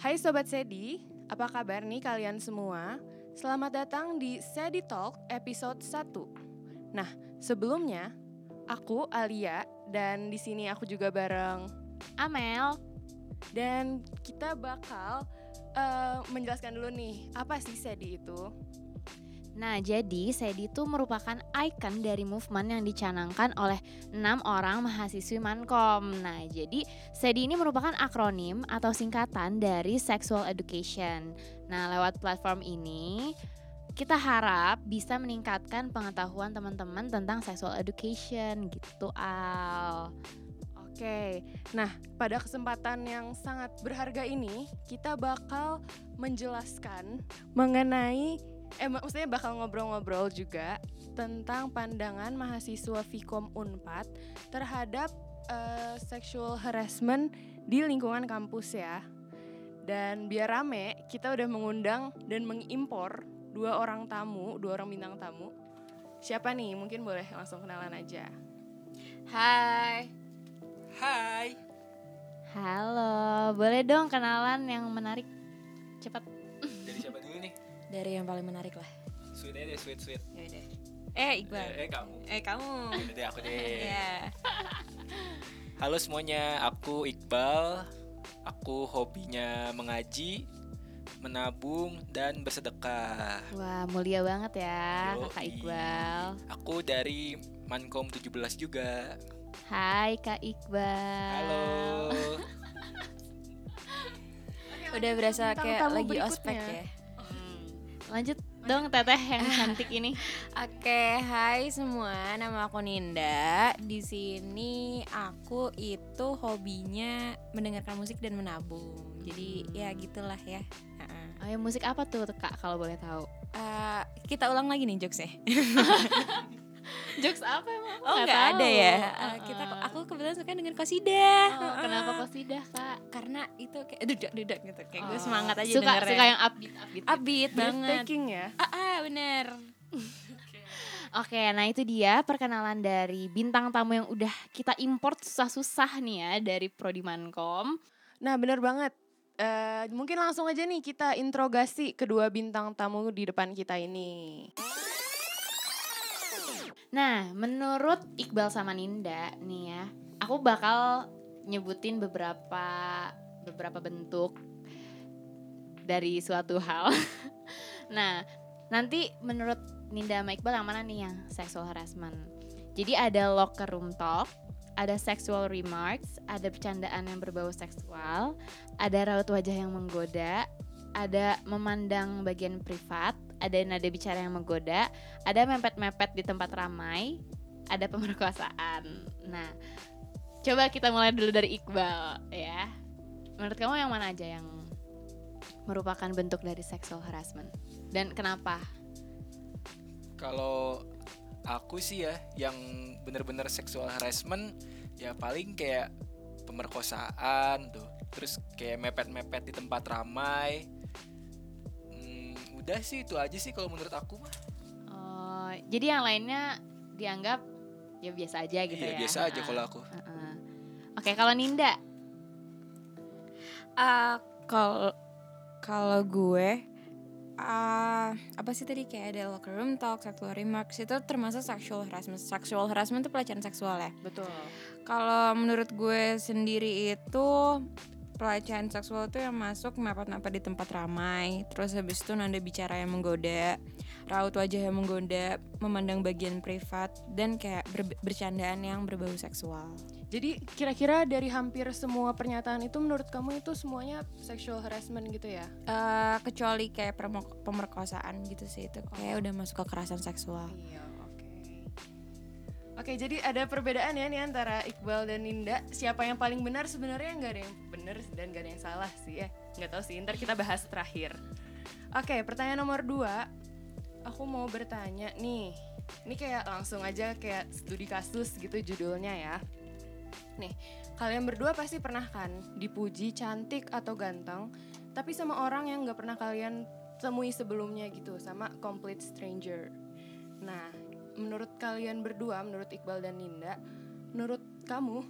Hai Sobat Sedi, apa kabar nih kalian semua? Selamat datang di Sedi Talk episode 1. Nah, sebelumnya aku Alia dan di sini aku juga bareng Amel. dan kita bakal eh, menjelaskan dulu nih apa sih Sedi itu. Nah, jadi SEDI itu merupakan ikon dari movement yang dicanangkan oleh enam orang mahasiswi Mankom. Nah, jadi SEDI ini merupakan akronim atau singkatan dari Sexual Education. Nah, lewat platform ini kita harap bisa meningkatkan pengetahuan teman-teman tentang sexual education gitu, Al. Oke, nah pada kesempatan yang sangat berharga ini kita bakal menjelaskan mengenai, eh mak- maksudnya bakal ngobrol-ngobrol juga tentang pandangan mahasiswa Vkom Unpad terhadap eh, sexual harassment di lingkungan kampus ya. Dan biar rame, kita udah mengundang dan mengimpor dua orang tamu, dua orang bintang tamu. Siapa nih? Mungkin boleh langsung kenalan aja. Hai. Hai. Halo, boleh dong kenalan yang menarik? Cepat. Dari yang paling menarik lah. Sweet aja deh, sweet sweet. Yaudah. Eh Iqbal. Eh, eh, kamu. Eh kamu. Yaudah deh aku deh. Iya. Halo semuanya, aku Iqbal. Aku hobinya mengaji, menabung dan bersedekah. Wah, mulia banget ya, Yoi. Kakak Iqbal. Aku dari Mankom 17 juga. Hai Kak Iqbal. Halo. Udah berasa kayak lagi ospek ya. Lanjut dong Teteh yang cantik ini. Oke, hai semua. Nama aku Ninda. Di sini aku itu hobinya mendengarkan musik dan menabung. Jadi ya gitulah ya. Heeh. Oh ya musik apa tuh Kak kalau boleh tahu? Eh, kita ulang lagi nih jokesnya. Jokes apa emang? Oh nggak ada ya. Eh, kita aku kebetulan suka dengan kosidah. Oh, kenapa kosidah Kak? Karena itu kayak dudak dudak gitu. Kayak gue Oh, semangat aja suka, dengernya. Suka yang upbeat upbeat. gitu. upbeat banget. Breathtaking ya. Ah, ah bener. Oke, nah itu dia perkenalan dari bintang tamu yang udah kita import susah-susah nih ya dari Prodi Mankom. Nah bener banget. Eh, mungkin langsung aja nih kita interogasi kedua bintang tamu di depan kita ini. Nah, menurut Iqbal sama Ninda nih ya, aku bakal nyebutin beberapa beberapa bentuk dari suatu hal. nah, nanti menurut Ninda sama Iqbal yang mana nih yang sexual harassment? Jadi ada locker room talk, ada sexual remarks, ada bercandaan yang berbau seksual, ada raut wajah yang menggoda, ada memandang bagian privat, ada nada bicara yang menggoda, ada mepet-mepet di tempat ramai, ada pemerkosaan. Nah, coba kita mulai dulu dari Iqbal ya. Menurut kamu yang mana aja yang merupakan bentuk dari sexual harassment dan kenapa? Kalau aku sih ya yang bener-bener sexual harassment ya paling kayak pemerkosaan tuh. Terus kayak mepet-mepet di tempat ramai. Udah sih itu aja sih kalau menurut aku mah. Oh, jadi yang lainnya dianggap ya biasa aja gitu Iya, ya. biasa aja Heeh. kalau aku. Heeh. Oke, kalau Ninda, Ah, kalau kalau gue ah apa sih tadi kayak ada locker room talk, sexual remarks itu termasuk sexual harassment. Sexual harassment itu pelecehan seksual ya. Betul. Kalau menurut gue sendiri itu pelecehan seksual itu yang masuk mepet-mepet di tempat ramai, terus habis itu nada bicara yang menggoda, raut wajah yang menggoda, memandang bagian privat dan kayak ber- bercandaan yang berbau seksual. Jadi kira-kira dari hampir semua pernyataan itu menurut kamu itu semuanya sexual harassment gitu ya? Eh, kecuali kayak pemerkosaan gitu sih itu kayak udah masuk kekerasan seksual. Iya, oke. Jadi ada perbedaan ya nih antara Iqbal dan Ninda. Siapa yang paling benar sebenarnya nggak ada yang benar dan nggak ada yang salah sih ya. Nggak tahu sih, ntar kita bahas terakhir. Oke, pertanyaan nomor dua. Aku mau bertanya nih. Ini kayak langsung aja kayak studi kasus gitu judulnya ya. Nih, kalian berdua pasti pernah kan dipuji cantik atau ganteng, tapi sama orang yang nggak pernah kalian temui sebelumnya gitu, sama complete stranger. Nah, menurut kalian berdua, menurut Iqbal dan Ninda, menurut kamu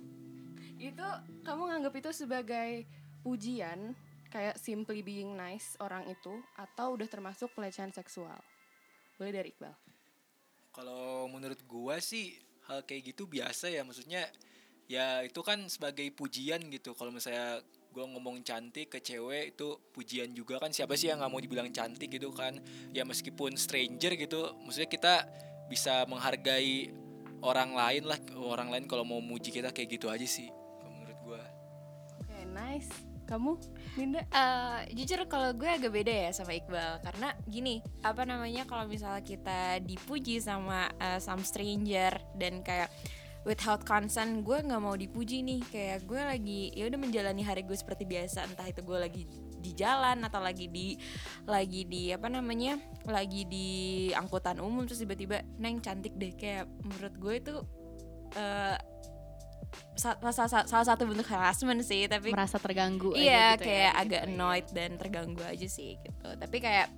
itu kamu nganggap itu sebagai pujian kayak simply being nice orang itu atau udah termasuk pelecehan seksual? Boleh dari Iqbal. Kalau menurut gua sih hal kayak gitu biasa ya. Maksudnya ya itu kan sebagai pujian gitu. Kalau misalnya gua ngomong cantik ke cewek itu pujian juga kan. Siapa sih yang nggak mau dibilang cantik gitu kan? Ya meskipun stranger gitu. Maksudnya kita bisa menghargai orang lain lah orang lain kalau mau muji kita kayak gitu aja sih menurut gua Oke, nice. Kamu, Linda? Eh, jujur kalau gue agak beda ya sama Iqbal karena gini apa namanya kalau misalnya kita dipuji sama eh, some stranger dan kayak without consent gue nggak mau dipuji nih kayak gue lagi ya udah menjalani hari gue seperti biasa entah itu gue lagi di jalan atau lagi di lagi di apa namanya lagi di angkutan umum terus tiba-tiba neng cantik deh kayak menurut gue itu eh, sa- sa- sa- salah satu bentuk harassment sih tapi merasa terganggu aja iya gitu ya, kayak gitu agak ya. annoyed dan terganggu aja sih gitu tapi kayak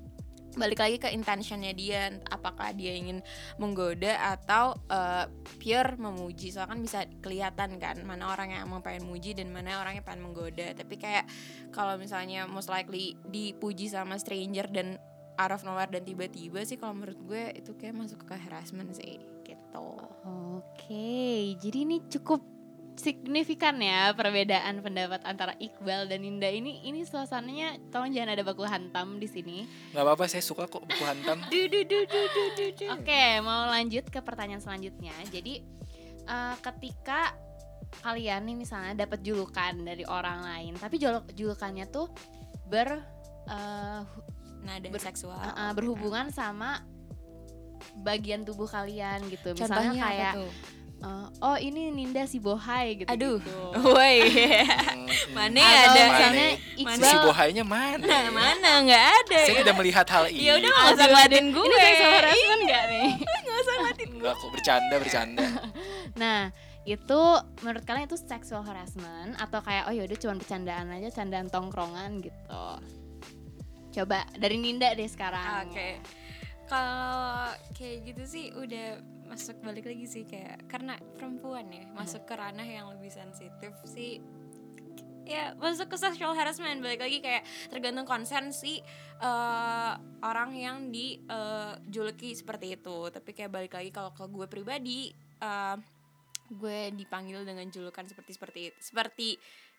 balik lagi ke intentionnya dia apakah dia ingin menggoda atau eh, pure memuji. Soalnya kan bisa kelihatan kan mana orang yang emang pengen muji dan mana orang yang pengen menggoda. Tapi kayak kalau misalnya most likely dipuji sama stranger dan out of nowhere dan tiba-tiba sih kalau menurut gue itu kayak masuk ke harassment sih gitu. Oke, jadi ini cukup signifikan ya perbedaan pendapat antara Iqbal dan Indah ini. Ini suasananya tolong jangan ada baku hantam di sini. nggak apa-apa saya suka kok buku hantam Oke, mau lanjut ke pertanyaan selanjutnya. Jadi eh, ketika kalian nih misalnya dapat julukan dari orang lain, tapi julu- julukannya tuh ber eh, nada Ber- seksual eh, berhubungan sama bagian tubuh kalian gitu. Misalnya contohnya kayak apa tuh eh, oh ini Ninda si Bohai gitu. Aduh. gitu. woi Mana hmm. ada? Mana? misalnya Mana? Iqbal bohainya mana Nah, mana nggak ada saya tidak melihat hal ini ya udah nggak usah ngeliatin gue Ini sexual harassment nggak nih? Enggak kok bercanda bercanda Nah, itu menurut kalian itu sexual harassment atau kayak oh yaudah cuma bercandaan aja, candaan tongkrongan gitu. Coba dari Ninda deh sekarang. Oke. Kalau kayak gitu sih udah masuk balik lagi sih kayak karena perempuan ya masuk ke ranah yang lebih sensitif sih. Ya masuk ke sexual harassment balik lagi kayak tergantung konsen si eh, orang yang dijuluki seperti itu. Tapi kayak balik lagi kalau ke gue pribadi eh, gue dipanggil dengan julukan seperti seperti seperti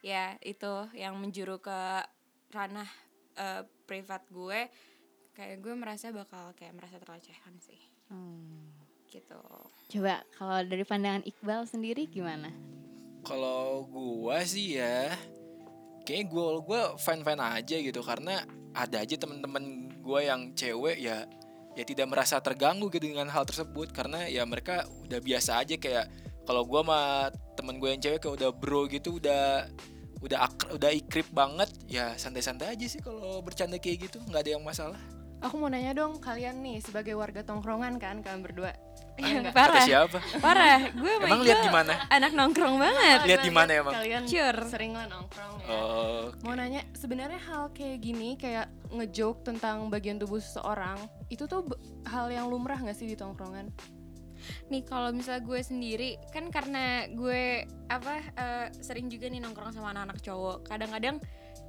ya itu yang menjuru ke ranah eh, privat gue kayak gue merasa bakal kayak merasa terlecehkan sih. Hmm. gitu. Coba kalau dari pandangan Iqbal sendiri gimana? Kalau gua sih ya kayak gua gua fine fine aja gitu. Karena ada aja teman-teman gua yang cewek ya ya tidak merasa terganggu gitu dengan hal tersebut. Karena ya mereka udah biasa aja kayak kalau gua sama temen gue yang cewek kayak udah bro gitu udah udah ak- udah ikrip banget ya santai-santai aja sih kalau bercanda kayak gitu. Nggak ada yang masalah Aku mau nanya dong, kalian nih sebagai warga tongkrongan kan, kalian berdua. yang kata parah siapa parah gue emang lihat di mana anak nongkrong banget Lihat di mana lihat emang? Kalian Cur. sering lah nongkrong ya. oh Mau nanya, sebenarnya hal kayak gini, kayak ngejoke tentang bagian tubuh seseorang, itu tuh hal yang lumrah gak sih di tongkrongan? nih kalau misalnya gue sendiri kan karena gue apa eh, sering juga nih nongkrong sama anak-anak cowok kadang-kadang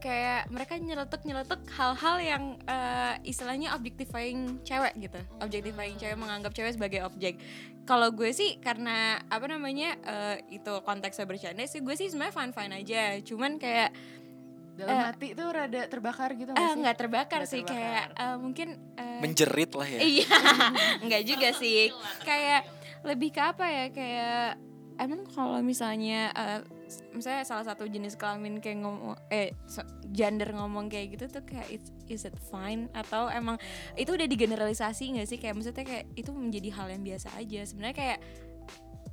kayak mereka nyeletuk nyeletuk hal-hal yang eh, istilahnya objectifying cewek gitu objectifying cewek menganggap cewek sebagai objek kalau gue sih karena apa namanya eh, itu konteksnya bercanda sih gue sih sebenarnya fine fine aja cuman kayak Dalam Eh. hati tuh rada terbakar gitu eh gak sih? nggak terbakar Nggak sih terbakar. kayak eh, mungkin eh, menjerit lah ya Iya, enggak juga sih. Kayak lebih ke apa ya? Kayak emang kalau misalnya eh, misalnya salah satu jenis kelamin kayak ngomong eh gender ngomong kayak gitu tuh kayak it's, is it fine atau emang itu udah digeneralisasi nggak sih kayak maksudnya kayak itu menjadi hal yang biasa aja sebenarnya kayak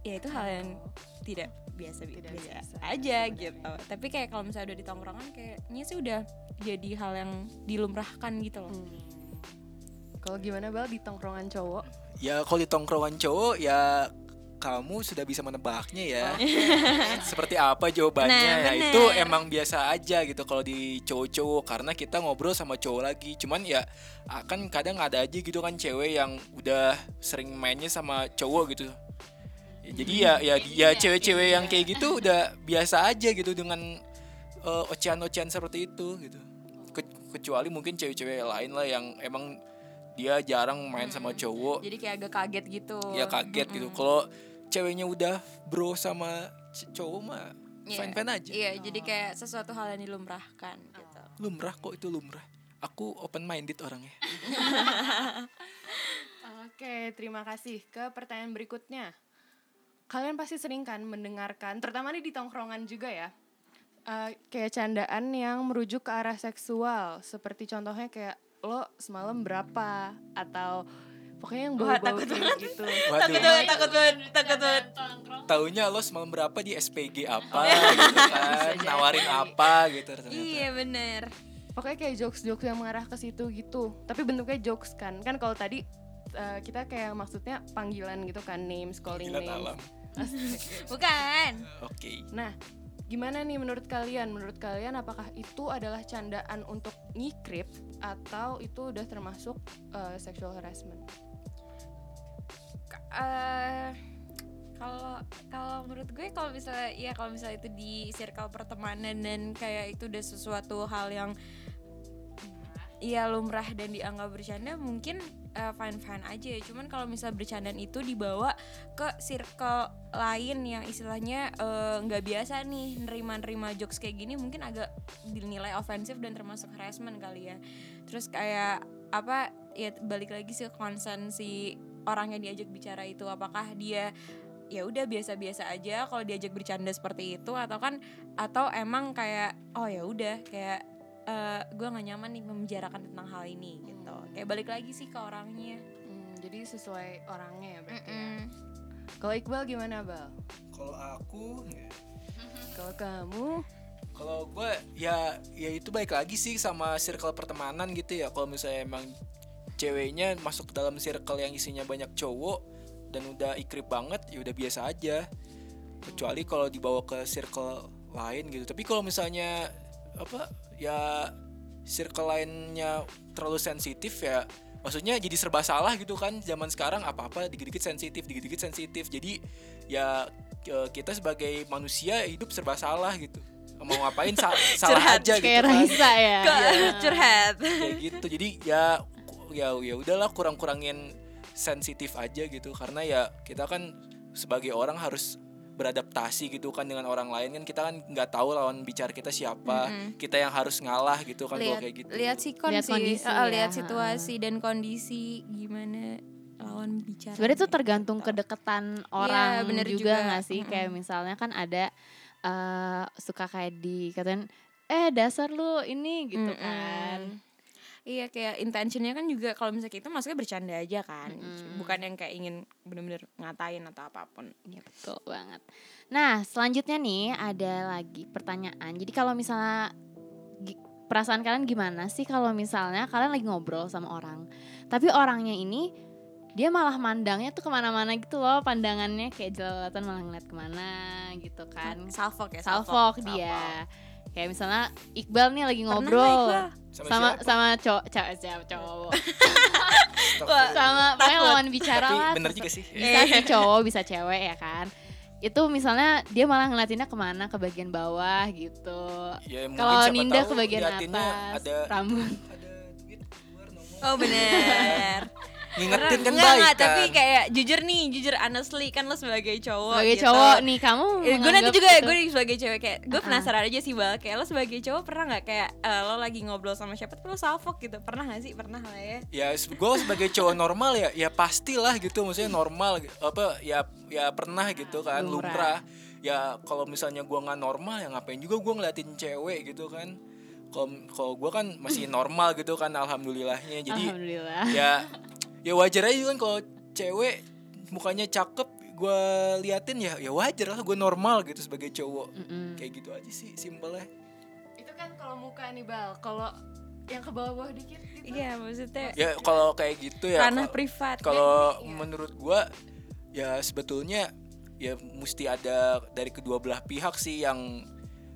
ya itu hal yang tidak biasa Tidak biasa, biasa, aja sebenarnya. gitu tapi kayak kalau misalnya udah di tongkrongan kayaknya sih udah jadi hal yang dilumrahkan gitu loh Hmm. Kalau gimana Bal di tongkrongan cowok? Ya kalau di tongkrongan cowok ya kamu sudah bisa menebaknya ya. Seperti apa jawabannya Nah, ya bener. itu emang biasa aja gitu kalau di cowok-cowok karena kita ngobrol sama cowok lagi. Cuman ya akan kadang ada aja gitu kan cewek yang udah sering mainnya sama cowok gitu. Ya, jadi ya ya ya cewek-cewek yang kayak gitu udah biasa aja gitu dengan eh, ocehan-ocehan seperti itu gitu. kecuali mungkin cewek-cewek lain lah yang emang dia jarang main sama cowok Jadi kayak agak kaget gitu. ya kaget gitu kalau ceweknya udah bro sama cowok mah Iya. fine fine aja Iya, jadi kayak sesuatu hal yang dilumrahkan gitu. lumrah kok itu lumrah aku open minded orangnya Oke, terima kasih. Ke pertanyaan berikutnya. Kalian pasti sering kan mendengarkan, terutama nih di tongkrongan juga ya, eh, kayak candaan yang merujuk ke arah seksual. Seperti contohnya kayak, lo semalam berapa? Atau pokoknya yang bau-bau takut kayak gitu. waduh banget, takut banget, takut banget. taunya lo semalam berapa di SPG apa Oh, iya. gitu kan nawarin apa gitu ternyata Iya bener. Pokoknya kayak jokes-jokes yang mengarah ke situ gitu. Tapi bentuknya jokes kan. Kan kalau tadi eh, kita kayak maksudnya panggilan gitu kan, names, calling Gila names. alam Bukan. oke Nah, gimana nih menurut kalian? Menurut kalian apakah itu adalah candaan untuk nyikrip atau itu udah termasuk uh, sexual harassment? Eh kalau kalau menurut gue kalau misalnya ya kalau misalnya itu di circle pertemanan dan kayak itu udah sesuatu hal yang Iya lumrah dan dianggap bercanda mungkin fine fine aja ya. Cuman kalau misalnya bercandaan itu dibawa ke circle lain yang istilahnya eh, nggak biasa nih nerima-nerima jokes kayak gini mungkin agak dinilai ofensif dan termasuk harassment kali ya. Terus kayak apa ya balik lagi sih ke concern si orang yang diajak bicara itu apakah dia ya udah biasa-biasa aja kalau diajak bercanda seperti itu atau kan atau emang kayak oh ya udah kayak eh gue nggak nyaman nih membicarakan tentang hal ini gitu kayak balik lagi sih ke orangnya Hmm, jadi sesuai orangnya ya berarti. ya. Mm-mm. Kalau Iqbal gimana, Bal? kalau aku Kalau kamu kalau gue ya ya itu baik lagi sih sama circle pertemanan gitu ya kalau misalnya emang ceweknya masuk ke dalam circle yang isinya banyak cowok dan udah ikrip banget ya udah biasa aja. Kecuali kalau dibawa ke circle lain gitu. Tapi kalau misalnya apa ya circle lainnya terlalu sensitif ya maksudnya jadi serba salah gitu kan. Zaman sekarang apa-apa dikit-dikit sensitif dikit-dikit sensitif. Jadi ya kita sebagai manusia hidup serba salah gitu. Mau ngapain sa- salah Curhat, aja gitu Kayak kan. Raisa ya. curhat? Kayak gitu. Jadi ya ya ya udahlah kurang-kurangin sensitif aja gitu karena ya kita kan sebagai orang harus beradaptasi gitu kan dengan orang lain kan kita kan nggak tahu lawan bicara kita siapa kita yang harus ngalah gitu kan kalau lihat kayak gitu lihat sikon Lihat sih kondisi ya, lihat ha. situasi dan kondisi gimana lawan bicara Sebenarnya itu tergantung gitu. kedekatan orang bener juga nggak sih? Kayak misalnya kan ada eh suka kayak dikatain eh dasar lu ini gitu Mm-mm. kan. Iya kayak intentionnya kan juga kalau misalnya itu maksudnya bercanda aja kan, Mm-mm. bukan yang kayak ingin bener-bener ngatain atau apa pun. Iya betul banget. Nah selanjutnya nih ada lagi pertanyaan. Jadi kalau misalnya perasaan kalian gimana sih kalau misalnya kalian lagi ngobrol sama orang, tapi orangnya ini dia malah mandangnya tuh ke mana-mana gitu loh pandangannya kayak jelalatan malah ngeliat ke mana gitu kan. Salfok ya, Salfok dia. Kayak misalnya Iqbal nih lagi Pernah ngobrol Iqbal? Sama, sama siapa? sama cowok cowok siapa cowok? Sama pokoknya lawan bicara tapi lah bener juga sih. bisa sih cowok bisa cewek ya kan? Itu misalnya dia malah ngeliatinnya ke mana? Ke bagian bawah gitu. Ya, kalau Ninda tahu ke bagian atas ada rambut. ada duit keluar Oh bener. ngingetin kan Enggak, baik enggak, kan tapi kayak jujur nih, jujur honestly kan lo sebagai cowok sebagai gitu. cowok nih kamu Eh, gue nanti juga gitu. gue sebagai cewek kayak gue Uh-uh. penasaran aja sih bal. Kayak lo sebagai cowok pernah nggak kayak eh, lo lagi ngobrol sama siapa tapi lo salfok gitu? Pernah gak sih? Pernah lah ya. Ya gue sebagai cowok normal ya ya pastilah gitu. Maksudnya normal apa ya ya pernah gitu kan Lumrah. lumrah, ya kalau misalnya gue nggak normal ya ngapain juga gue ngeliatin cewek gitu kan. Kalau kalau gue kan masih normal gitu kan alhamdulillahnya. Jadi alhamdulillah. ya ya wajar aja kan kalau cewek mukanya cakep gue liatin ya ya wajar lah gue normal gitu sebagai cowok Mm-mm. kayak gitu aja sih simpelnya itu kan kalau muka nih Bal. Kalau yang ke bawah-bawah dikit gitu. iya maksudnya ya kalau kayak gitu ya ranah kalau- privat kalau Iya. menurut gua ya sebetulnya ya mesti ada dari kedua belah pihak sih yang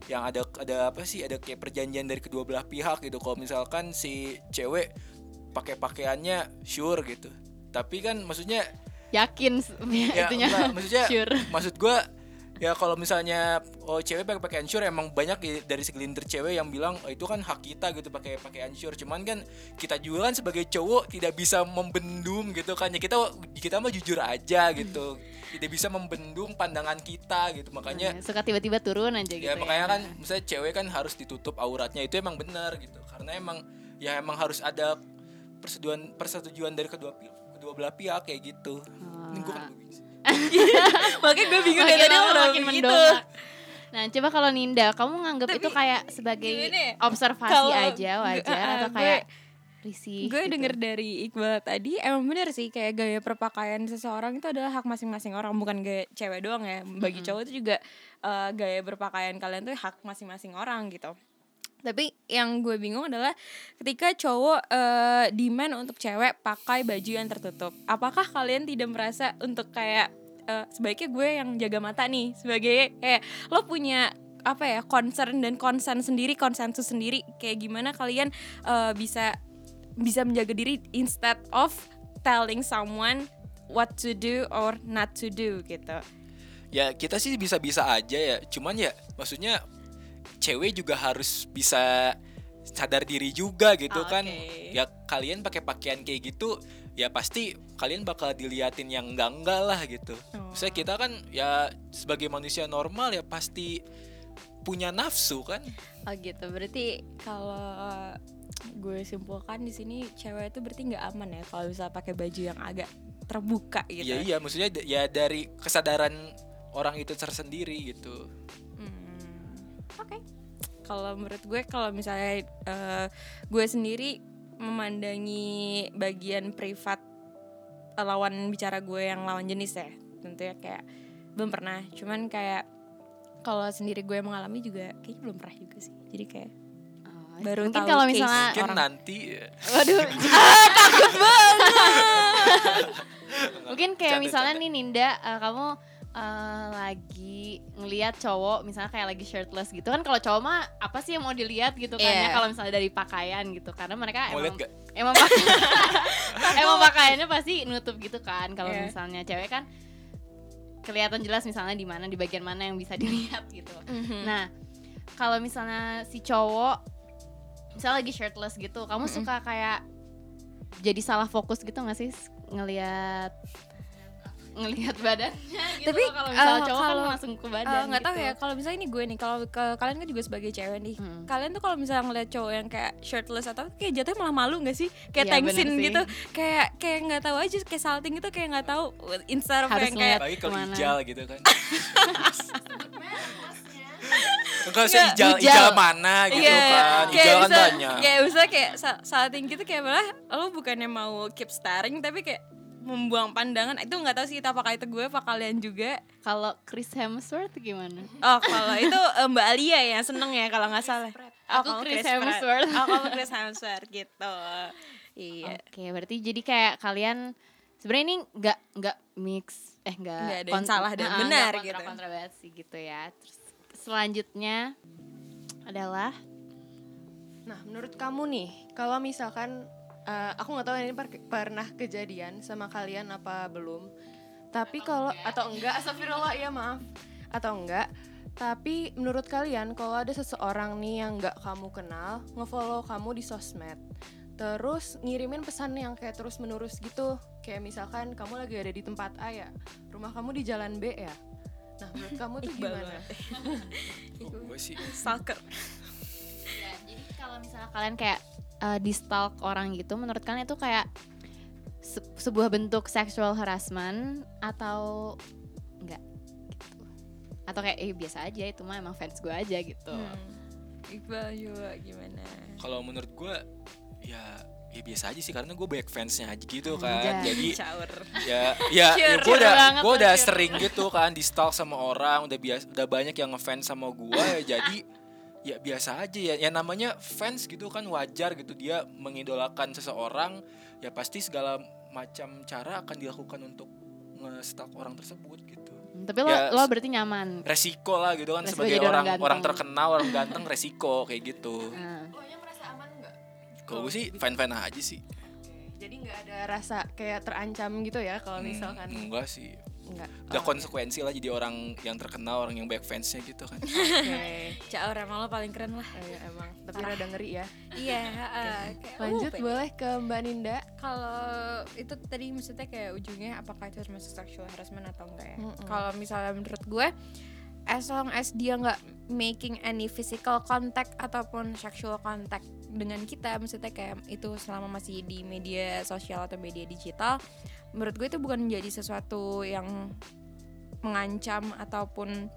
yang ada ada apa sih ada kayak perjanjian dari kedua belah pihak gitu kalau misalkan si cewek pakai pakaiannya sure gitu. Tapi kan maksudnya yakin ya itunya enggak, maksudnya sure. maksud gua ya kalau misalnya oh cewek pakai pakai ensure emang banyak ya dari segelintir cewek yang bilang oh, itu kan hak kita gitu pakai pakai ensure cuman kan kita juga kan sebagai cowok tidak bisa membendung gitu kan. Ya kita kita mah jujur aja gitu. Tidak bisa membendung pandangan kita gitu. Makanya suka tiba-tiba turun aja gitu ya. makanya kan misalnya cewek kan harus ditutup auratnya itu emang benar gitu. Karena emang ya emang harus ada persetujuan persetujuan dari kedua kedua belah pihak kayak gitu ini gue kan lebih- Makanya gue bingung dari tadi makin mendongak. Nah, coba kalau Ninda, kamu nganggap Tapi, itu kayak sebagai gimana ya? observasi Kalau- aja wajar Nggak, atau gue- kayak risih? Gue gitu? denger dari Iqbal tadi emang bener sih kayak gaya perpakaian seseorang itu adalah hak masing-masing orang bukan gaya cewek doang ya bagi cowok itu juga eh, gaya berpakaian kalian tuh hak masing-masing orang gitu tapi yang gue bingung adalah ketika cowok eh, demand untuk cewek pakai baju yang tertutup apakah kalian tidak merasa untuk kayak eh, sebaiknya gue yang jaga mata nih sebagai kayak lo punya apa ya concern dan konsen sendiri konsensus sendiri kayak gimana kalian eh, bisa bisa menjaga diri instead of telling someone what to do or not to do gitu. ya kita sih bisa-bisa aja ya cuman ya maksudnya cewek juga harus bisa sadar diri juga gitu Oke. kan ya kalian pakai pakaian kayak gitu ya pasti kalian bakal diliatin yang enggak enggak lah gitu Oh. saya kita kan ya sebagai manusia normal ya pasti punya nafsu kan Oh gitu. Berarti kalau gue simpulkan di sini cewek itu berarti nggak aman ya kalau bisa pakai baju yang agak terbuka gitu. iya iya maksudnya ya dari kesadaran orang itu tersendiri gitu Oke. Kalau menurut gue kalau misalnya eh, gue sendiri memandangi bagian privat eh, lawan bicara gue yang lawan jenis ya, tentunya kayak belum pernah. Cuman kayak kalau sendiri gue mengalami juga kayaknya belum pernah juga sih. Jadi kayak Oh, baru mungkin tahu kalau misalnya mungkin orang. nanti ya, Waduh. Mungkin kayak Canda, misalnya canda. nih Ninda, eh, kamu eh, lagi ngelihat cowok misalnya kayak lagi shirtless gitu kan kalau cowok mah apa sih yang mau dilihat gitu kan ya Iya. kalau misalnya dari pakaian gitu karena mereka mau emang emang pak- emang pakaiannya pasti nutup gitu kan kalau Iya. misalnya cewek kan kelihatan jelas misalnya di mana di bagian mana yang bisa dilihat gitu Mhm. Nah, kalau misalnya si cowok misalnya lagi shirtless gitu, kamu Mm-mm. suka kayak jadi salah fokus gitu gak sih ngelihat ngelihat badannya gitu Tapi, kalau misalnya eh, cowok kan kalau- langsung ke Eh, badan nggak tahu gitu. ya kalau misalnya ini gue nih kalau ke- kalian kan juga sebagai cewek nih Hmm. kalian tuh kalau misalnya ngeliat cowok yang kayak shirtless atau kayak jatuhnya malah malu nggak sih kayak Iya, sih. gitu kayak kayak nggak tahu aja kayak salting gitu kayak nggak tahu instead of Harus yang kayak Apalagi kalau hijal gitu kan Enggak usah hijal. hijal mana gitu Iya, kan kayak Hijal kan banyak kayak bisa kayak sa- salting gitu kayak malah lo bukannya mau keep staring tapi kayak membuang pandangan itu nggak tahu sih itu apakah itu gue apa kalian juga Kalau Chris Hemsworth gimana? oh kalau itu eh, Mbak Alia ya seneng ya kalau nggak salah Oh, Aku Chris Pratt. Hemsworth. oh kamu Chris Hemsworth gitu iya Oke, berarti jadi kayak kalian sebenarnya ini nggak nggak mix eh nggak Nggak ada yang salah dan benar gitu. kontroversi gitu ya. Terus selanjutnya adalah Nah, menurut kamu nih, kalau misalkan eh, aku nggak tahu ini per- pernah kejadian sama kalian apa belum, tapi kalau atau enggak, astagfirullah ya maaf, atau enggak, tapi menurut kalian kalau ada seseorang nih yang nggak kamu kenal, ngefollow kamu di sosmed, terus ngirimin pesan yang kayak terus menerus gitu, kayak misalkan kamu lagi ada di tempat A ya, rumah kamu di jalan B ya. Nah, menurut kamu tuh gimana? Oh, gue sih. Stalker Ya, jadi kalau misalnya kalian kayak uh, di stalk orang gitu, menurut kalian itu kayak se- sebuah bentuk sexual harassment atau enggak gitu? Atau kayak eh biasa aja itu mah emang fans gue aja gitu. Hmm. Iqbal juga gimana kalau menurut gue ya ya biasa aja sih karena gue banyak fansnya aja gitu Anjay. kan jadi caur ya ya, ya gue udah gue udah sering gitu kan di stalk sama orang udah biasa udah banyak yang ngefans sama gue ya jadi ya biasa aja ya. Ya namanya fans gitu kan wajar gitu. Dia mengidolakan seseorang ya pasti segala macam cara akan dilakukan untuk nge-stalk orang tersebut gitu. Hmm, Tapi lo Ya, lo berarti nyaman. resiko lah gitu kan Resiko sebagai orang orang orang terkenal orang ganteng resiko kayak gitu. Nah, Oh, merasa aman nggak? kalau gue sih fan fan aja sih. Jadi nggak ada rasa kayak terancam gitu ya kalau Hmm, misalkan? enggak sih Enggak. udah Oh, konsekuensi lah jadi orang yang terkenal orang yang banyak fansnya gitu kan Oke. Caur emang lo paling keren lah. Iya, emang. Tapi rada ngeri ya. Iya, heeh. Kayak, Lanjut uh, boleh ke Mbak Ninda. Kalau itu tadi maksudnya kayak ujungnya apakah itu termasuk sexual harassment atau enggak ya? Mm-mm. Kalau misalnya menurut gue as long as dia nggak making any physical contact ataupun sexual contact dengan kita maksudnya kayak itu selama masih di media sosial atau media digital menurut gue itu bukan menjadi sesuatu yang mengancam ataupun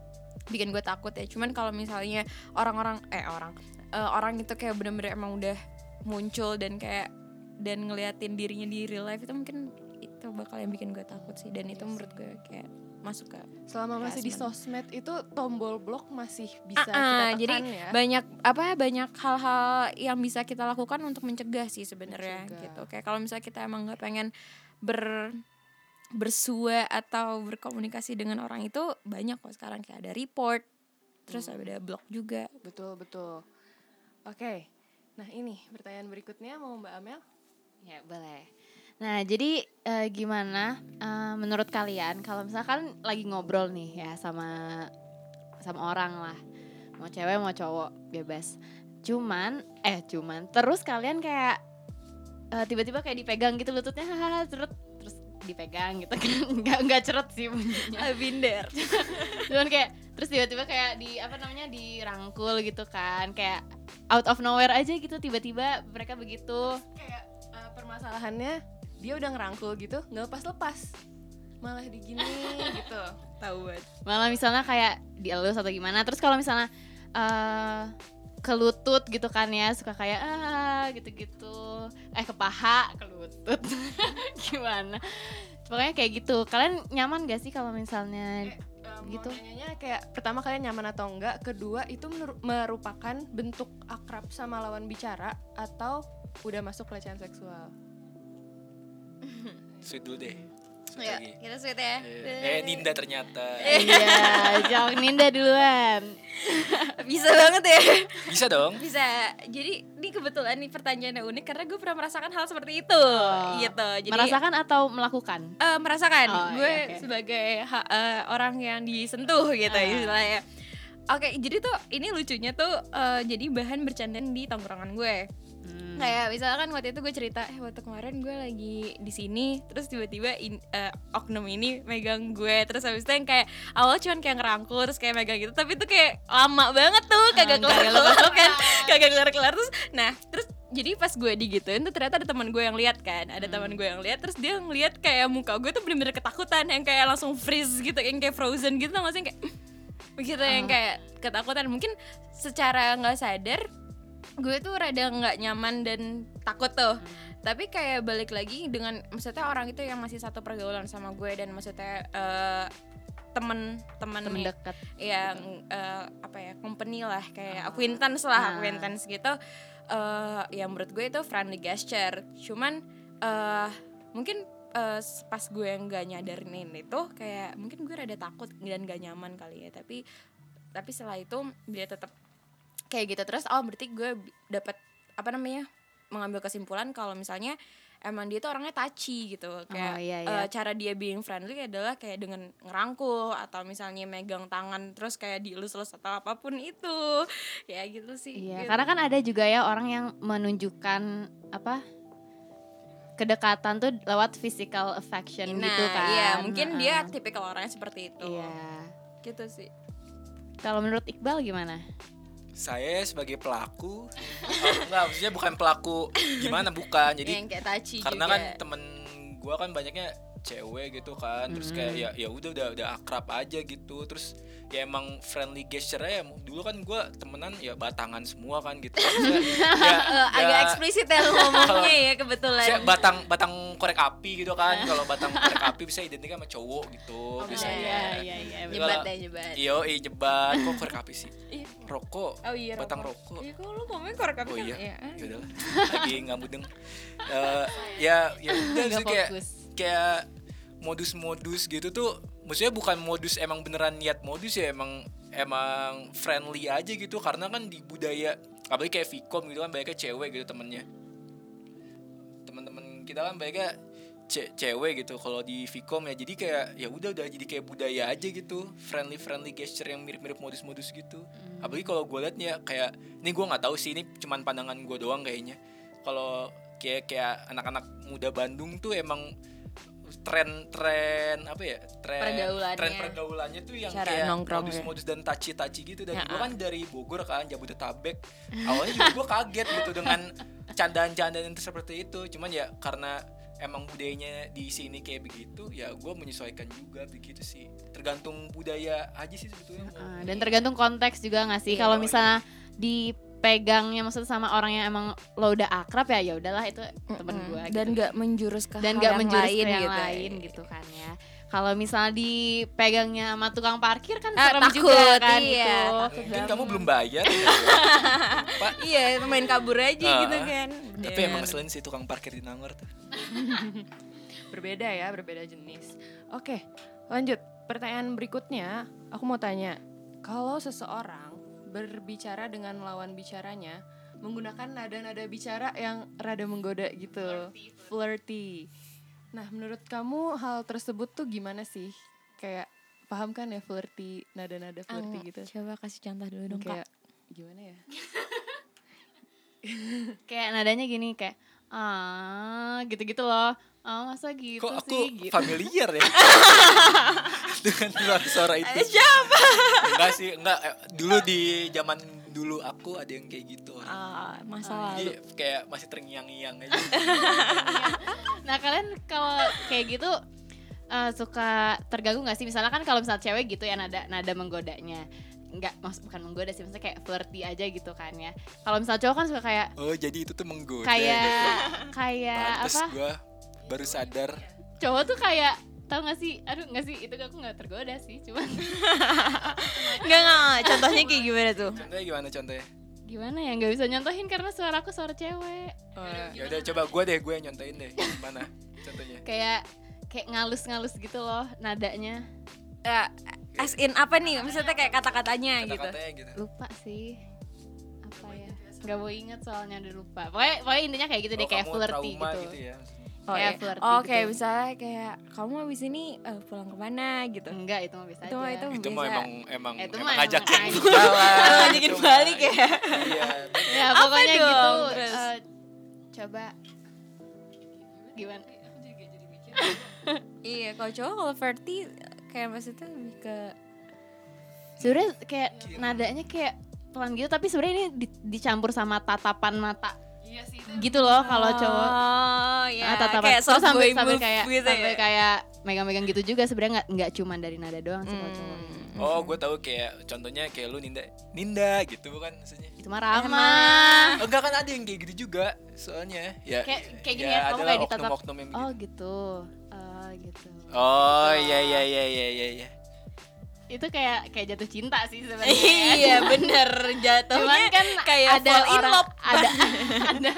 bikin gue takut ya. Cuman kalau misalnya orang-orang eh orang eh, orang itu kayak bener-bener emang udah muncul dan kayak dan ngeliatin dirinya di real life itu mungkin itu bakal yang bikin gue takut sih. Dan itu menurut gue kayak masuk ke Selama masih di sosmed itu tombol blok masih bisa Ah, ah, kita jadi tekan ya. banyak apa banyak hal-hal yang bisa kita lakukan untuk mencegah sih sebenarnya gitu. Kayak kalau misalnya kita emang nggak pengen ber bersua atau berkomunikasi dengan orang itu banyak kok sekarang kayak ada report terus Hmm. ada blog juga Betul, betul. Oke. Nah, ini pertanyaan berikutnya mau Mbak Amel. Ya boleh. Nah jadi eh, gimana eh, menurut kalian kalau misalkan lagi ngobrol nih ya sama sama orang lah, mau cewek mau cowok bebas. Cuman eh cuman terus kalian kayak eh, tiba-tiba kayak dipegang gitu lututnya hahaha terus terus dipegang gitu kan. Nggak nggak ceret sih bunyinya. Binder. Cuman kayak terus tiba-tiba kayak di apa namanya dirangkul gitu kan. Kayak out of nowhere aja gitu tiba-tiba mereka begitu. Kayak eh, permasalahannya dia udah ngerangkul gitu, nggak lepas-lepas. Malah digini gitu. tahu banget. Malah misalnya kayak dielus atau gimana. Terus kalau misalnya eh ke lutut gitu kan ya suka kayak ah gitu-gitu. Eh ke paha ke lutut. Gimana? Pokoknya kayak gitu. Kalian nyaman gak sih kalau misalnya Eh, Gitu. mau nanyanya kayak pertama kalian nyaman atau enggak, kedua itu merupakan bentuk akrab sama lawan bicara atau udah masuk pelecehan seksual. sweet dulu deh Sweet ya lagi. kita sweet ya. Eh Ninda ternyata. Iya. Jangan Ninda duluan. Bisa banget ya. Bisa dong. Bisa. Jadi ini kebetulan nih pertanyaannya unik karena gue pernah merasakan hal seperti itu. Oh. gitu. Jadi merasakan atau melakukan? Eh, merasakan. Oh, gue iya, oke. sebagai ha- eh, orang yang disentuh gitu Ah. istilahnya. Oke jadi tuh ini lucunya tuh eh, jadi bahan bercandaan di tongkrongan gue Hmm. kayak misalkan waktu itu gue cerita eh waktu kemarin gue lagi di sini terus tiba-tiba in- eh, oknum ini megang gue. Terus habis itu yang kayak awal cuman kayak ngerangkul terus kayak megang gitu tapi itu kayak lama banget tuh kagak Ah, kagak kelar kelar kan? Kagak kelar kelar terus nah terus jadi pas gue digituin tuh ternyata ada teman gue yang lihat kan ada teman gue yang lihat terus dia ngeliat kayak muka gue tuh bener-bener ketakutan yang kayak langsung freeze gitu yang kayak frozen gitu nggak sih kayak begitu yang kayak ketakutan. Mungkin secara nggak sadar gue tuh rada nggak nyaman dan takut tuh. Tapi kayak balik lagi dengan maksudnya orang itu yang masih satu pergaulan sama gue dan maksudnya eh, temen temen temen dekat. Yang eh, apa ya company lah kayak Ah. acquaintance lah Ah. acquaintance gitu. Eh ya menurut gue itu friendly gesture. Cuman eh mungkin eh, pas gue nggak nyadarin itu kayak mungkin gue rada takut dan gak nyaman kali ya. Tapi tapi setelah itu dia tetap kayak gitu terus oh berarti gue dapat apa namanya mengambil kesimpulan kalau misalnya emang dia tuh orangnya touchy gitu kayak Oh, iya, eh, iya. cara dia being friendly adalah kayak dengan ngerangkul atau misalnya megang tangan terus kayak dielus-elus atau apa pun itu ya gitu sih Iya, Gitu. karena kan ada juga ya orang yang menunjukkan apa kedekatan tuh lewat physical affection nah gitu kan. iya mungkin dia Heeh. tipikal orangnya seperti itu Iya. gitu sih Kalau menurut Iqbal gimana? Saya sebagai pelaku oh, enggak maksudnya bukan pelaku gimana bukan. Jadi yang kayak karena juga. kan temen gua kan banyaknya cewek gitu kan. Terus kayak ya ya udah udah udah akrab aja gitu. Terus ya emang friendly gesture ya dulu kan gua temenan ya batangan semua kan gitu. Maksudnya, ya, Eh, agak ya, eksplisit ya lu ngomongnya ya kebetulan. Saya batang batang korek api gitu kan. Kalau batang korek api bisa identik sama cowok gitu biasanya iya iya. nyebat deh nyebat. iyo iya jebat kok korek api sih? Iya. rokok. Oh iya batang rokok. Rokok Iya, kok lu ngomongnya korek api Oh kan? iya, Iya. ya udahlah. Lagi nggak mudeng. Eh, ya, ya udah sih kayak. Kayak modus-modus gitu tuh. Maksudnya bukan modus emang beneran niat modus ya emang emang friendly aja gitu. Karena kan di budaya apalagi kayak Vcom gitu kan banyaknya cewek gitu temennya. Teman-teman kita kan banyaknya ce- cewek gitu kalau di Vcom ya. Jadi kayak ya udah udah jadi kayak budaya aja gitu. Friendly friendly gesture yang mirip-mirip modus-modus gitu. Apalagi kalau gue liat ya kayak ini gue nggak tahu sih ini cuman pandangan gue doang kayaknya. Kalau kayak kayak anak-anak muda Bandung tuh emang tren-tren apa ya? Tren Pergaulannya. tren pergaulannya tuh yang Cara kayak ya. modus-modus dan taci-taci gitu. Dan Ya, gue kan dari Bogor kan Jabodetabek. Awalnya juga gue kaget gitu dengan candaan-candaan itu seperti itu. Cuman ya karena emang budayanya di sini kayak begitu ya gue menyesuaikan juga begitu sih. Tergantung budaya aja sih sebetulnya. Ah, dan tergantung konteks juga nggak sih? Iya, kalau misalnya dipegangnya maksudnya sama orang yang emang lo udah akrab ya ya udahlah itu temen Mm-mm. gue dan nggak menjurus ke dan hal nggak yang menjurus lain ke yang gitu. lain gitu kan ya. Kalau misalnya dipegangnya sama tukang parkir kan Ah, serem takut, juga kan iya, gitu. takut mungkin kamu belum bayar Pak. Iya main kabur aja Ah, gitu kan. Tapi emang ngeselin sih tukang parkir di Nangor tuh. Berbeda ya, berbeda jenis. Oke, lanjut. Pertanyaan berikutnya, aku mau tanya, kalau seseorang berbicara dengan lawan bicaranya menggunakan nada-nada bicara yang rada menggoda gitu, flirty. Nah, menurut kamu hal tersebut tuh gimana sih? Kayak paham kan ya flirty, nada-nada flirty gitu? coba kasih contoh dulu dong Kayak gimana ya? kayak nadanya gini kayak ah gitu-gitu loh ah masa gitu kok aku sih? Gitu familiar ya? Dengan suara suara itu. Siapa? Enggak sih enggak. Eh, dulu di zaman dulu aku ada yang kayak gitu Ah, masa Ah, lalu. jadi kayak masih terngiang-ngiang aja. Nah kalian kalau kayak gitu eh, suka terganggu nggak sih? Misalnya kan kalau misalnya cewek gitu ya nada nada menggodanya, nggak maksud bukan menggoda sih, maksudnya kayak flirty aja gitu kan ya. Kalau misalnya cowok kan suka kayak oh jadi itu tuh menggoda. Kayak kayak apa? gua baru sadar. Cowok tuh kayak tahu nggak sih? Aduh nggak sih? Itu aku nggak tergoda sih, cuman. Enggak enggak contohnya kayak gimana tuh? Contohnya gimana contohnya? Gimana ya? Nggak bisa nyontohin karena suara aku suara cewek. ya udah coba gua deh gue yang nyontain deh. Mana contohnya? Kayak kayak ngalus-ngalus gitu loh nadanya. ya as in apa nih? Maksudnya kayak kata-katanya gitu. Kata-katanya gitu. Lupa sih. Apa ya? Nggak mau inget soalnya udah lupa. Pokoknya pokoknya intinya kayak gitu deh Oh, kayak kamu flirty gitu, gitu ya Oh, Kayak iya. flirty oh gitu. kayak misalnya kayak kamu habis ini eh, pulang ke mana? gitu. Enggak itu mah biasa Itu mah aja. itu itu mah Bisa. emang emang Itu emang ngajakin jalan ngajakin balik ya. iya. Ya Apa pokoknya dong, gitu terus? eh, coba. Gimana? Iya kalau cowok kalau flirty kayak maksudnya lebih ke sebenarnya kayak nadanya kayak pelan gitu tapi sebenarnya ini di- dicampur sama tatapan mata Iya sih. gitu loh kalau cowok. oh ya Ah, tatapan kayak soft sampai sampai kayak gitu sampai ya? kayak megang-megang gitu juga sebenarnya nggak nggak cuma dari nada doang sih kalau cowok. Hmm. oh gue tahu kayak contohnya kayak lu Ninda Ninda gitu bukan maksudnya? Itu mah ramah Oh, enggak kan ada yang kayak gitu juga soalnya. Ya Kayak- kayak gini ya, ya, kamu kayak ditatap. oknum-oknum yang oh gitu. Oh gitu. Oh iya iya iya iya iya iya itu kayak kayak jatuh cinta sih sebenarnya iya bener jatuhnya cuman kan kayak ada fall in orang love. ada ada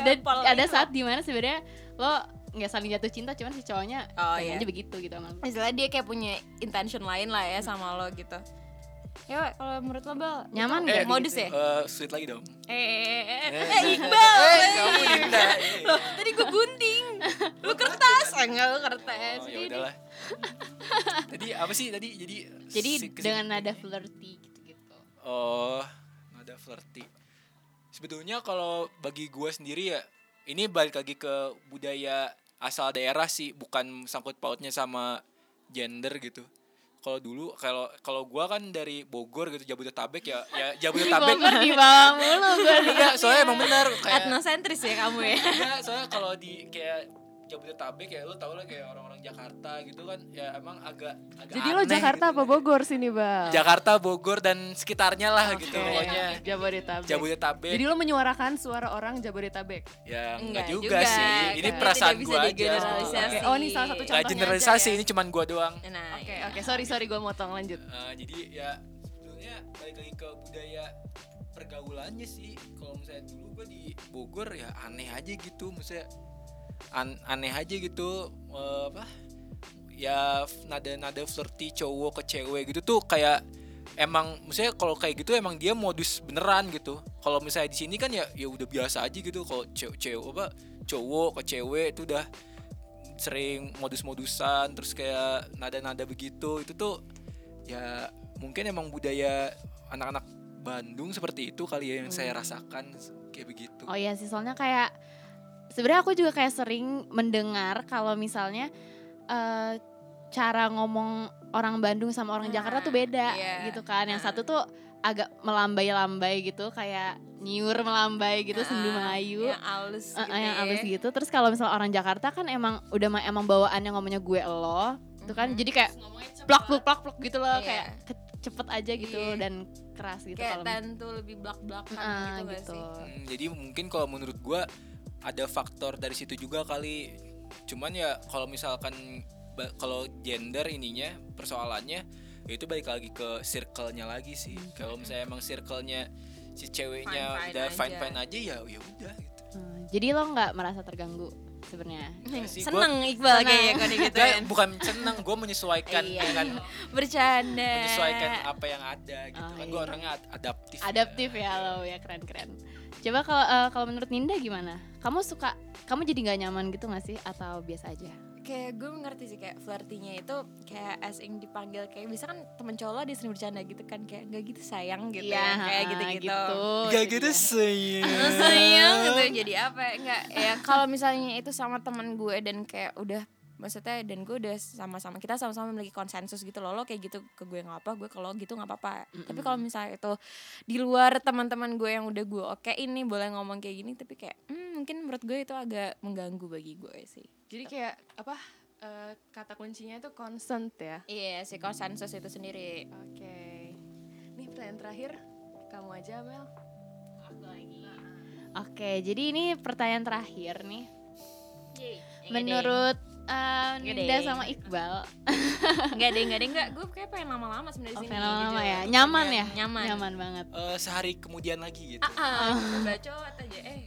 ada ada love. saat di mana sebenarnya lo nggak saling jatuh cinta cuman si cowoknya Oh, iya. begitu gitu sama lo. Misalnya dia kayak punya intention lain lah ya sama lo gitu. Ya kalau menurut lo Bel Nyaman itu nggak modus gitu? ya? Eh, sweet lagi dong Eh, eh, eh, eh, Eh, eh, Iqbal. eh, kamu Ninda Loh, tadi gue gunting. Lu kertas. Eh, enggak lu kertas. oh ya udahlah tadi apa sih tadi jadi jadi dengan nada flirty gitu gitu Oh, ada flirty. Sebetulnya kalau bagi gue sendiri ya, ini balik lagi ke budaya asal daerah sih, bukan sangkut pautnya sama gender gitu. Kalau dulu kalau kalau gua kan dari Bogor gitu Jabodetabek ya ya Jabodetabek Bogor di bawah mulu gue iya soalnya emang benar kayak Etnosentris ya kamu ya. Soalnya kalau di kayak Jabodetabek ya lu tau lah kayak orang-orang Jakarta gitu kan ya emang agak agak Jadi lo aneh Jakarta gitu apa kan. Bogor sini, Bang? Jakarta, Bogor dan sekitarnya lah gitu Oke. pokoknya. Jabodetabek. Jabodetabek. Jadi lo menyuarakan suara orang Jabodetabek. Ya Enggak enggak juga, juga, sih. Ini tidak perasaan bisa gua aja. Oke, oh ini salah satu Gak contohnya generalisasi aja ya. ini cuman gua doang. Nah, Oke, iya. oke, sorry sorry gue motong lanjut. Eh, jadi ya sebetulnya balik lagi ke budaya pergaulannya sih. Kalau misalnya dulu gua di Bogor ya aneh aja gitu, maksudnya an- aneh aja gitu eh, apa? Ya nada-nada flirty cowok ke cewek gitu tuh kayak emang misalnya kalau kayak gitu emang dia modus beneran gitu. Kalau misalnya di sini kan ya ya udah biasa aja gitu kalau cewek cewek apa cowok ke cewek itu udah sering modus-modusan terus kayak nada-nada begitu itu tuh ya mungkin emang budaya anak-anak Bandung seperti itu kali ya yang saya rasakan kayak begitu Oh iya sih soalnya kayak sebenarnya aku juga kayak sering mendengar kalau misalnya eh, cara ngomong orang Bandung sama orang Nah, Jakarta tuh beda iya. gitu kan. Yang satu tuh agak melambai-lambai gitu kayak nyiur melambai gitu sendu Nah, Melayu. yang halus Eh, gitu yang ya. halus gitu. Terus kalau misalnya orang Jakarta kan emang udah ma- emang bawaannya ngomongnya gue lo, itu kan jadi kayak plak pluk plak pluk gitu loh Iya. kayak ke- cepet aja gitu Iya. dan keras gitu kayak kalau tentu lebih blak blakan Ah, gitu, gitu. sih? Hmm, jadi mungkin kalau menurut gua ada faktor dari situ juga kali. Cuman ya kalau misalkan kalau gender ininya persoalannya ya itu balik lagi ke circle-nya lagi sih. Kalau misalnya emang circle-nya si ceweknya Fine-fine udah aja. fine fine aja ya ya udah gitu. Hmm, jadi lo nggak merasa terganggu sebenarnya? Ya sih, gua- Seneng Iqbal Seneng. kayaknya kalau Nggak, digituin bukan seneng gue menyesuaikan Iya. dengan Bercanda menyesuaikan apa yang ada gitu Oh, kan iya. gue orangnya ad- adaptif Adaptif ya lo ya keren keren. Coba kalau eh, kalau menurut Ninda gimana? Kamu suka kamu jadi nggak nyaman gitu nggak sih atau biasa aja? Kayak gue mengerti sih kayak flirtinya itu Kayak asing dipanggil Kayak bisa kan temen cowok lo dia sering bercanda gitu kan Kayak gak gitu sayang gitu ya Kayak ah, gitu-gitu. Gak Jadi gitu ya. sayang. Terus sayang gitu jadi apa? Ya enggak ya kalau misalnya itu sama teman gue dan kayak udah maksudnya dan gue udah sama-sama kita sama-sama memiliki konsensus gitu loh lo kayak gitu ke gue nggak apa gue kalau gitu nggak apa-apa. Tapi kalau misalnya itu di luar teman-teman gue yang udah gue oke ini boleh ngomong kayak gini tapi kayak hmm, mungkin menurut gue itu agak mengganggu bagi gue sih Jadi kayak apa eh, kata kuncinya itu consent ya. iya si konsensus itu sendiri Oke. Nih pertanyaan terakhir kamu aja Mel. Oke, jadi ini pertanyaan terakhir nih. Menurut Menurut eh, Ninda deh. sama Iqbal, nggak deh nggak deh nggak gue kayak pengen lama-lama sebenarnya di oke sini lama-lama jujur. ya, nyaman ya, Nyaman. nyaman banget. Eh, sehari kemudian lagi gitu Ah, bacot aja eh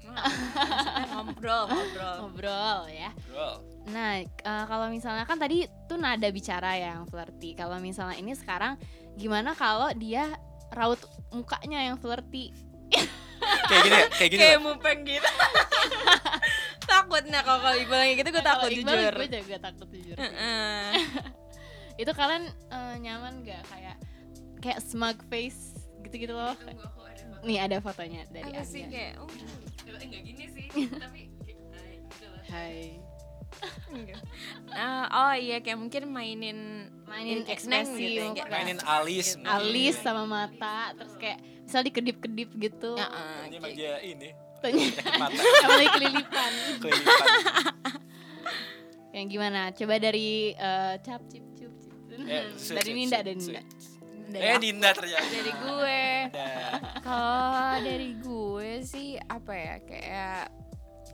ngobrol ngobrol Ngobrol ya. Bro. Nah, eh, kalau misalnya kan tadi tuh nada bicara yang flirty. Kalau misalnya ini sekarang gimana kalau dia raut mukanya yang flirty? kayak gini ya, kayak gini kayak loh. mupeng gitu takut nah kalau kalau iqbal kayak gitu gue Nah, takut Iqbal, jujur Gue juga takut jujur. Heeh. Itu kalian eh, nyaman gak kayak kayak smug face gitu-gitu loh? Tunggu aku ada foto. Nih ada fotonya dari apa sih kayak oh, Eh, Enggak gini sih, tapi kayak hai, gitu. Ah, oh iya kayak mungkin mainin Mainin kayak ekspresi gitu ya, kayak- mainin alis alis sama mata terus kayak misal dikedip-kedip gitu. Ya, ah, ini kayak- ini penyakit mata sama lagi kelilipan. kelilipan Yang gimana? Coba dari eh, cap cip cup cip. Eh, dari sweet, Ninda dan Ninda. dari eh Ninda ternyata dari gue kalau dari gue sih apa ya kayak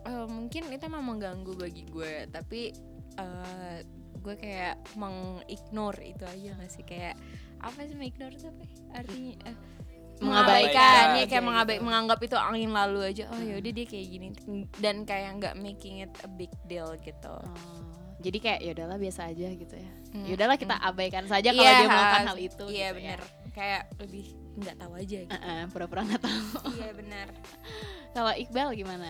eh, mungkin itu emang mengganggu bagi gue tapi eh, gue kayak mengignore itu aja gak sih kayak apa sih mengignore itu apa ya? artinya eh, Mengabaikan mengabaikan ya kayak mengabai gitu. menganggap itu angin lalu aja oh yaudah dia kayak gini dan kayak nggak making it a big deal gitu Oh, jadi kayak ya udahlah biasa aja gitu ya. Hmm, Ya udahlah kita hmm. abaikan saja kalau Iya, dia melakukan hal itu. iya gitu bener Ya. kayak lebih nggak tahu aja gitu Heeh, pura-pura nggak tahu. iya benar Kalau Iqbal gimana?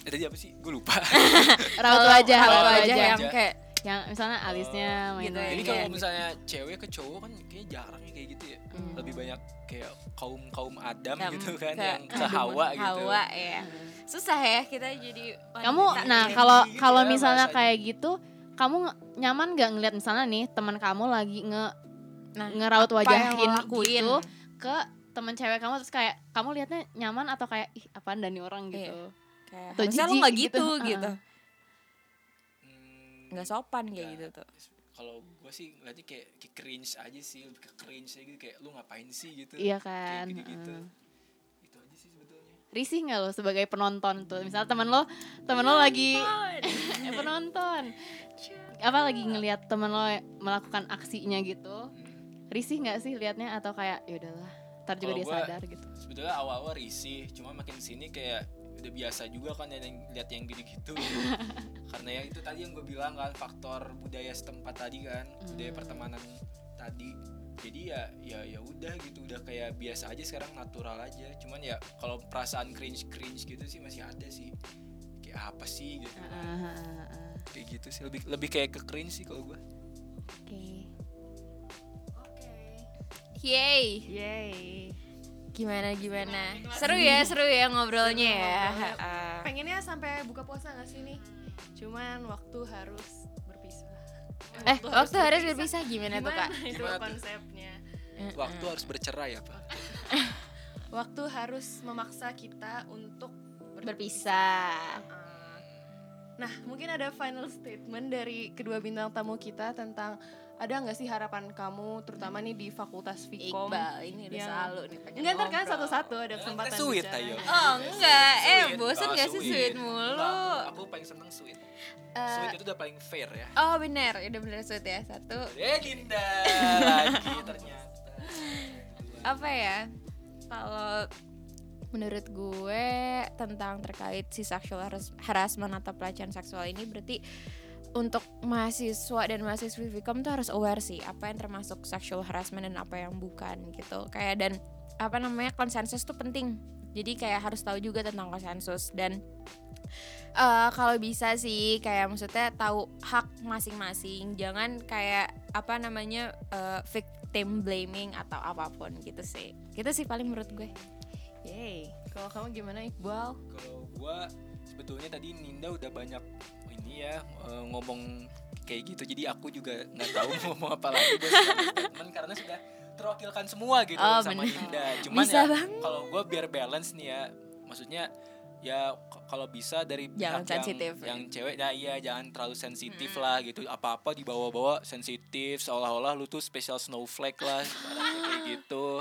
Eh, tadi apa sih gue lupa Raut Kalau wajah, wajah wajah. yang kayak Yang misalnya alisnya Oh, main gitu ya. Iya, kalau gitu. misalnya cewek ke cowok kan kayaknya jarang ya kayak gitu ya Hmm. lebih banyak kayak kaum kaum Adam Yang gitu kan ke- yang ke Hawa gitu Hawa ya susah ya kita jadi Kamu nah ya. kalau gitu kalau ya misalnya kayak gitu, kamu nyaman gak ngeliat misalnya nih teman kamu lagi nge nah, ngeraut wajahin gitu ke teman cewek kamu terus kayak kamu liatnya nyaman atau kayak ih apaan dan nih orang gitu. kayak Atau harusnya jijik nggak gitu. gitu Heeh. gitu Hmm, nggak sopan kayak gitu tuh kalau gue sih ngeliatnya kayak, kayak cringe aja sih lebih ke cringe aja gitu kayak lu ngapain sih gitu Iya Kayak kan. gitu-gitu. heeh. itu aja sih sebetulnya Risih nggak lo sebagai penonton tuh? Misal teman lo, teman lo lagi eh, penonton, apa lagi ngelihat teman lo melakukan aksinya gitu? Risih nggak sih liatnya atau kayak ya udahlah, ntar juga Kalau dia gua- sadar gitu. sebetulnya awal-awal risih cuma makin sini kayak udah biasa juga kan yang lihat yang gitu-gitu karena ya itu tadi yang gue bilang kan faktor budaya setempat tadi kan budaya Hmm. pertemanan tadi jadi ya ya ya udah gitu udah kayak biasa aja sekarang natural aja cuman ya kalau perasaan cringe cringe gitu sih masih ada sih kayak apa sih gitu Heeh, heeh, heeh. kayak gitu sih lebih lebih kayak ke cringe sih kalau gue Oke. Yay. Yay. Gimana gimana? Seru ya, seru ya ngobrolnya ya. ngobrolnya. Pengennya sampai buka puasa gak sih nih? Cuman waktu harus berpisah. Eh, waktu harus berpisah gimana, tuh, Kak? Itu Gimana tuh? konsepnya. waktu harus bercerai ya pak Waktu harus memaksa kita untuk Berpisah. Uh, Nah, mungkin ada final statement dari kedua bintang tamu kita tentang ada nggak sih harapan kamu, terutama nih di Fakultas Vkom? Iqbal ini udah yang- selalu nih pengen Enggak, ntar kan satu-satu ada kesempatan sweet bicara. ayo Oh, enggak. Eh, bosan Oh, gak sih sweet mulu? Aku paling seneng sweet Eh, sweet itu udah paling fair ya Oh, benar. Udah benar sweet ya. Satu. eh Dinda lagi ternyata apa ya kalau menurut gue tentang terkait si sexual haras- harassment atau pelecehan seksual ini berarti untuk mahasiswa dan mahasiswi Vkom tuh harus aware sih apa yang termasuk sexual harassment dan apa yang bukan gitu. Kayak dan apa namanya konsensus tuh penting. Jadi kayak harus tahu juga tentang konsensus. Dan eh kalau bisa sih kayak maksudnya tahu hak masing-masing. Jangan kayak apa namanya eh, victim blaming atau apa pun gitu sih. Gitu sih paling menurut gue. Yeay. Kalau kamu gimana Iqbal? kalau gua sebetulnya tadi Ninda udah banyak ini ya eh, ngomong kayak gitu. Jadi aku juga nggak tahu mau ngomong apa lagi. Buat statement karena sudah terwakilkan semua gitu Oh, sama bener. Ninda cuman Bisa ya kalau gua biar balance nih ya maksudnya ya kalau bisa dari Jangan pihak sensitif. yang, yang cewek ya iya jangan terlalu sensitif lah gitu. Apa-apa dibawa-bawa sensitif seolah-olah lu tuh special snowflake lah kayak gitu.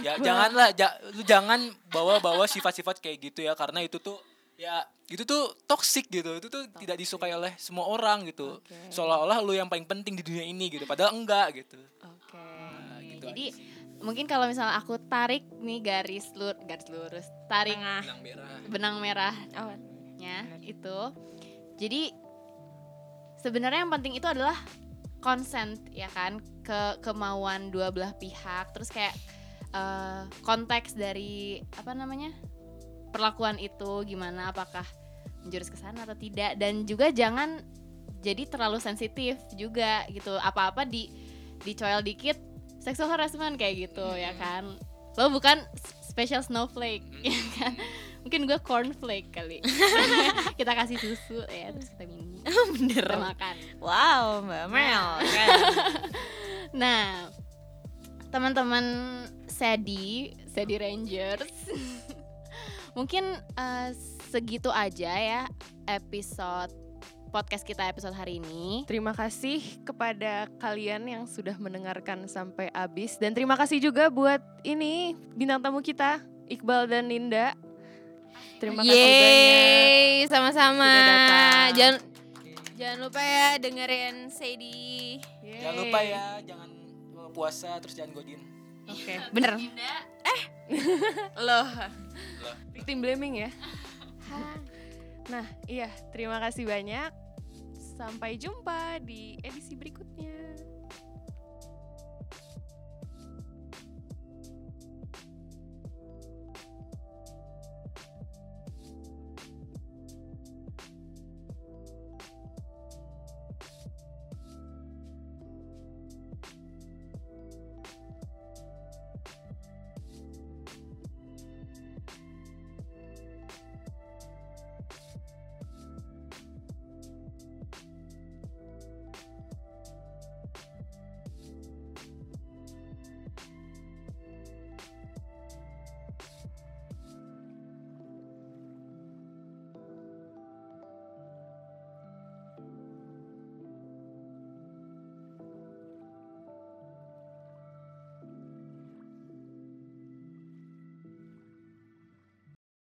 Ya janganlah ja- lu jangan bawa-bawa sifat-sifat kayak gitu ya karena itu tuh ya itu tuh toxic gitu. Itu tuh tidak disukai oleh semua orang gitu. Oke. seolah-olah lu yang paling penting di dunia ini gitu padahal enggak gitu. Oke. Nah, gitu Jadi aja mungkin kalau misalnya aku tarik nih garis lur garis lurus, tarik Tengah. benang merah. benang merah oh nya itu. Jadi sebenarnya yang penting itu adalah consent ya kan? Ke kemauan dua belah pihak. Terus kayak eh, konteks dari apa namanya perlakuan itu gimana apakah menjurus ke sana atau tidak dan juga jangan jadi terlalu sensitif juga gitu. Apa-apa di dicoel dikit sexual harassment kayak gitu ya kan. Lo bukan special snowflake ya kan. Mungkin gue cornflake kali. Kita kasih susu ya terus kita minum. Bener. Kita makan. Wow mbak Mel kan nah teman-teman Sedi Sedi Rangers mungkin eh, segitu aja ya episode podcast kita episode hari ini Terima kasih kepada kalian yang sudah mendengarkan sampai habis dan terima kasih juga buat ini bintang tamu kita Iqbal dan Ninda. Terima kasih banyak. Yeay, sama-sama. Jangan jangan lupa ya dengerin Sadie. Yeay. jangan lupa ya jangan puasa terus jangan godin Oke. Bener. Loh. Victim blaming ya. Nah, iya, terima kasih banyak. Sampai jumpa di edisi berikutnya.